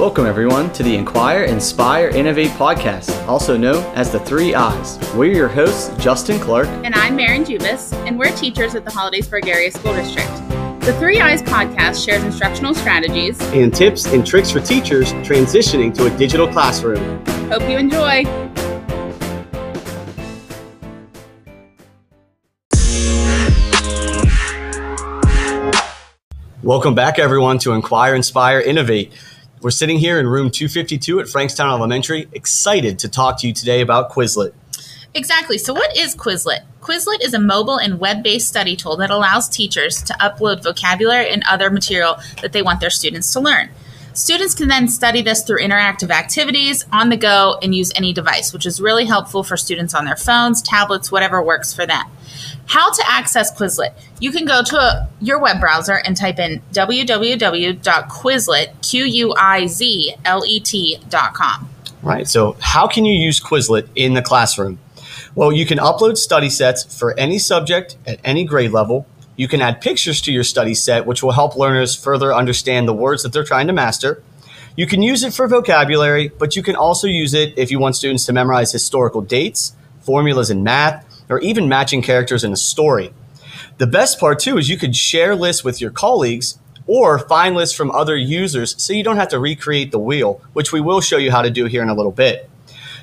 Welcome, everyone, to the Inquire, Inspire, Innovate podcast, also known as the Three Eyes. We're your hosts, Justin Clark. And I'm Marin Jubis, and we're teachers at the Hollidaysburg Area School District. The Three Eyes podcast shares instructional strategies and tips and tricks for teachers transitioning to a digital classroom. Hope you enjoy. Welcome back, everyone, to Inquire, Inspire, Innovate. We're sitting here in room 252 at Frankstown Elementary, excited to talk to you today about Quizlet. Exactly. So, what is Quizlet? Quizlet is a mobile and web based study tool that allows teachers to upload vocabulary and other material that they want their students to learn. Students can then study this through interactive activities on the go and use any device, which is really helpful for students on their phones, tablets, whatever works for them. How to access Quizlet? You can go to a, your web browser and type in www.quizlet, Q-U-I-Z-L-E-T.com. Right. So, how can you use Quizlet in the classroom? Well, you can upload study sets for any subject at any grade level. You can add pictures to your study set, which will help learners further understand the words that they're trying to master. You can use it for vocabulary, but you can also use it if you want students to memorize historical dates, formulas in math, or even matching characters in a story. The best part, too, is you could share lists with your colleagues or find lists from other users so you don't have to recreate the wheel, which we will show you how to do here in a little bit.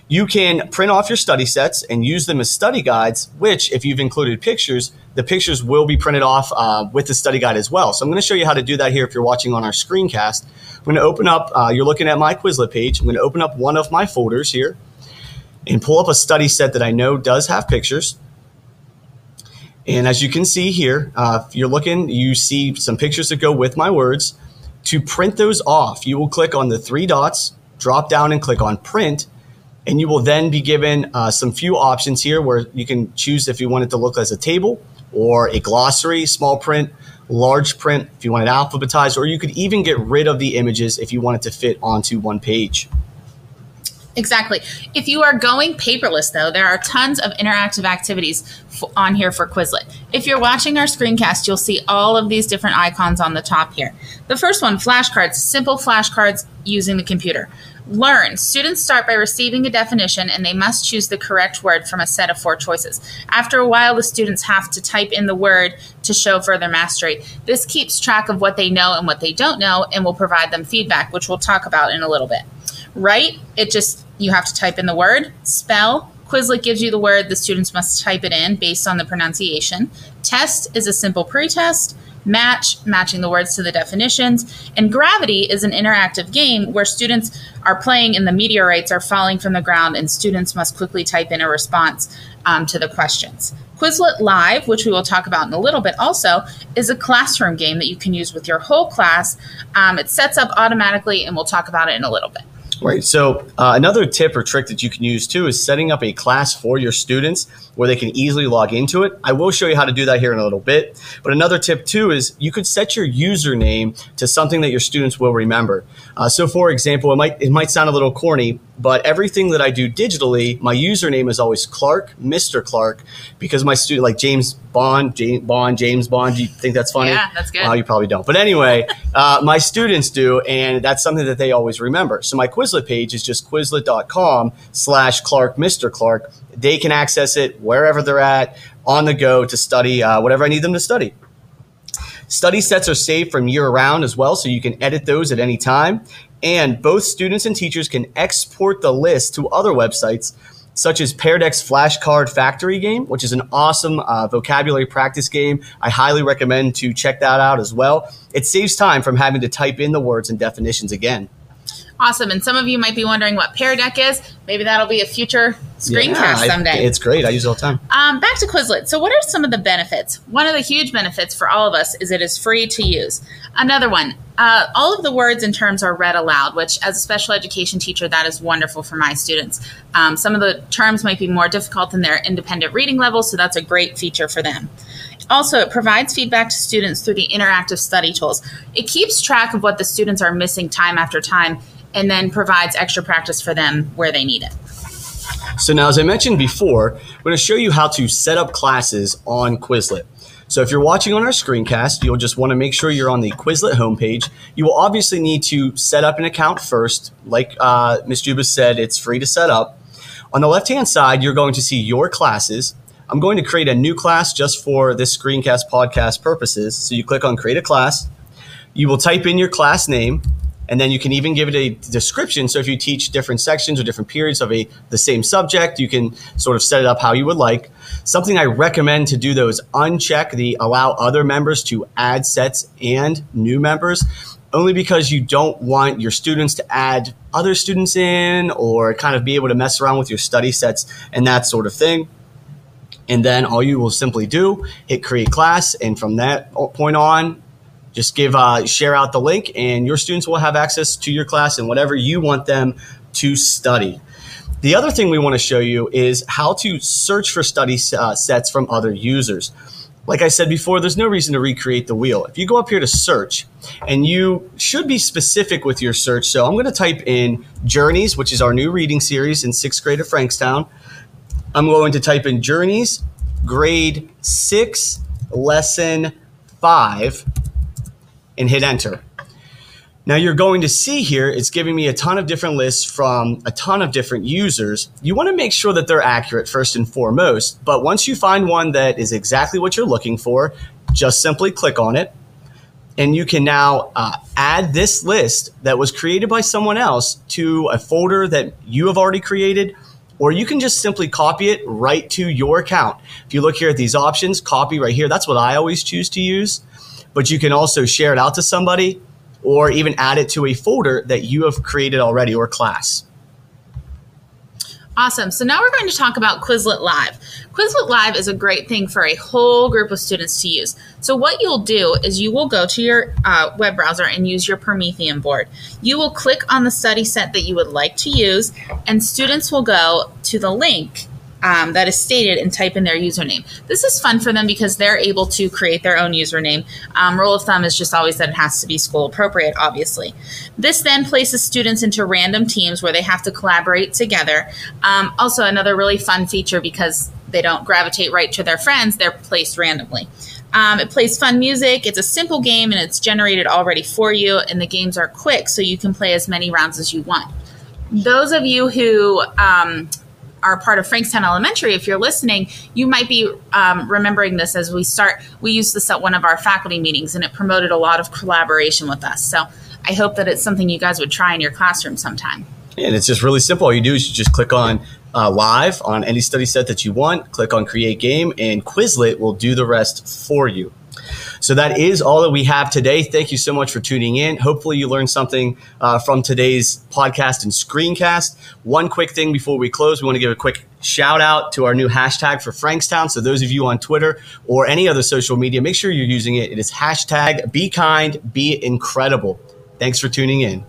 You can print off your study sets and use them as study guides, which, if you've included pictures, the pictures will be printed off uh, with the study guide as well. So I'm going to show you how to do that here if you're watching on our screencast. I'm going to open up, uh, you're looking at my Quizlet page. I'm going to open up one of my folders here and pull up a study set that I know does have pictures. And as you can see here, uh, if you're looking, you see some pictures that go with my words. To print those off, you will click on the three dots, drop down and click on print and you will then be given uh, some few options here where you can choose if you want it to look as a table or a glossary, small print, large print, if you want it alphabetized, or you could even get rid of the images if you want it to fit onto one page. Exactly. If you are going paperless, though, there are tons of interactive activities f- on here for Quizlet. If you're watching our screencast, you'll see all of these different icons on the top here. The first one, flashcards, simple flashcards using the computer. Learn. Students start by receiving a definition and they must choose the correct word from a set of four choices. After a while, the students have to type in the word to show further mastery. This keeps track of what they know and what they don't know and will provide them feedback, which we'll talk about in a little bit. Write, it just, you have to type in the word. Spell, Quizlet gives you the word, the students must type it in based on the pronunciation. Test is a simple pretest match, matching the words to the definitions. And Gravity is an interactive game where students are playing and the meteorites are falling from the ground, and students must quickly type in a response um, to the questions. Quizlet Live, which we will talk about in a little bit also, is a classroom game that you can use with your whole class. Um, it sets up automatically, and we'll talk about it in a little bit. Right. So, uh, another tip or trick that you can use too is setting up a class for your students where they can easily log into it. I will show you how to do that here in a little bit. But another tip too is you could set your username to something that your students will remember. Uh, so, for example, it might it might sound a little corny, but everything that I do digitally, my username is always Clark, Mr. Clark, because my student like James Bond, James Bond, James Bond. Do you think that's funny? Yeah, that's good. Uh, you probably don't. But anyway, uh, my students do, and that's something that they always remember. So my Quizlet page is just quizlet.com slash Clark, Mr. Clark. They can access it wherever they're at on the go to study uh, whatever I need them to study. Study sets are saved from year round as well, so you can edit those at any time. And both students and teachers can export the list to other websites such as Deck's Flashcard Factory game, which is an awesome uh, vocabulary practice game. I highly recommend to check that out as well. It saves time from having to type in the words and definitions again. Awesome. And some of you might be wondering what Pear Deck is. Maybe that'll be a future screencast Yeah, I- someday. it's great. I use it all the time. Um, back to Quizlet. So, what are some of the benefits? One of the huge benefits for all of us is it is free to use. Another one, uh, all of the words and terms are read aloud, which, as a special education teacher, that is wonderful for my students. Um, some of the terms might be more difficult than their independent reading level, so that's a great feature for them. Also, it provides feedback to students through the interactive study tools. It keeps track of what the students are missing time after time and then provides extra practice for them where they need it. So now, as I mentioned before, we're going to show you how to set up classes on Quizlet. So if you're watching on our screencast, you'll just want to make sure you're on the Quizlet homepage. You will obviously need to set up an account first. Like uh, Ms. Juba said, it's free to set up. On the left-hand side, you're going to see your classes. I'm going to create a new class just for this screencast podcast purposes. So you click on create a class. You will type in your class name and then you can even give it a description. So if you teach different sections or different periods of a the same subject, you can sort of set it up how you would like. Something I recommend to do though is uncheck the allow other members to add sets and new members only because you don't want your students to add other students in or kind of be able to mess around with your study sets and that sort of thing. And then all you will simply do, hit create class. And from that point on, just give uh, share out the link, and your students will have access to your class and whatever you want them to study. The other thing we want to show you is how to search for study uh, sets from other users. Like I said before, there's no reason to recreate the wheel. If you go up here to search, and you should be specific with your search. So I'm going to type in Journeys, which is our new reading series in sixth grade at Frankstown. I'm going to type in Journeys, grade six, lesson five and hit enter. Now you're going to see here, it's giving me a ton of different lists from a ton of different users. You want to make sure that they're accurate first and foremost, but once you find one that is exactly what you're looking for, just simply click on it. And you can now uh, add this list that was created by someone else to a folder that you have already created, or you can just simply copy it right to your account. If you look here at these options, copy right here, that's what I always choose to use but you can also share it out to somebody or even add it to a folder that you have created already or class. Awesome. So now we're going to talk about Quizlet Live. Quizlet Live is a great thing for a whole group of students to use. So what you'll do is you will go to your uh, web browser and use your Promethean board. You will click on the study set that you would like to use, and students will go to the link um, that is stated and type in their username. This is fun for them because they're able to create their own username. Um, rule of thumb is just always that it has to be school appropriate, obviously. This then places students into random teams where they have to collaborate together. Um, also, another really fun feature because they don't gravitate right to their friends, they're placed randomly. Um, it plays fun music. It's a simple game and it's generated already for you, and the games are quick, so you can play as many rounds as you want. Those of you who um, are part of Frankstown Elementary, if you're listening, you might be um, remembering this as we start. We used this at one of our faculty meetings, and it promoted a lot of collaboration with us. So I hope that it's something you guys would try in your classroom sometime. And it's just really simple. All you do is you just click on uh, live on any study set that you want, click on create game, and Quizlet will do the rest for you. So that is all that we have today. Thank you so much for tuning in. Hopefully, you learned something uh, from today's podcast and screencast. One quick thing before we close, we want to give a quick shout out to our new hashtag for Frankstown. So, those of you on Twitter or any other social media, make sure you're using it. It is hashtag be kind, be incredible. Thanks for tuning in.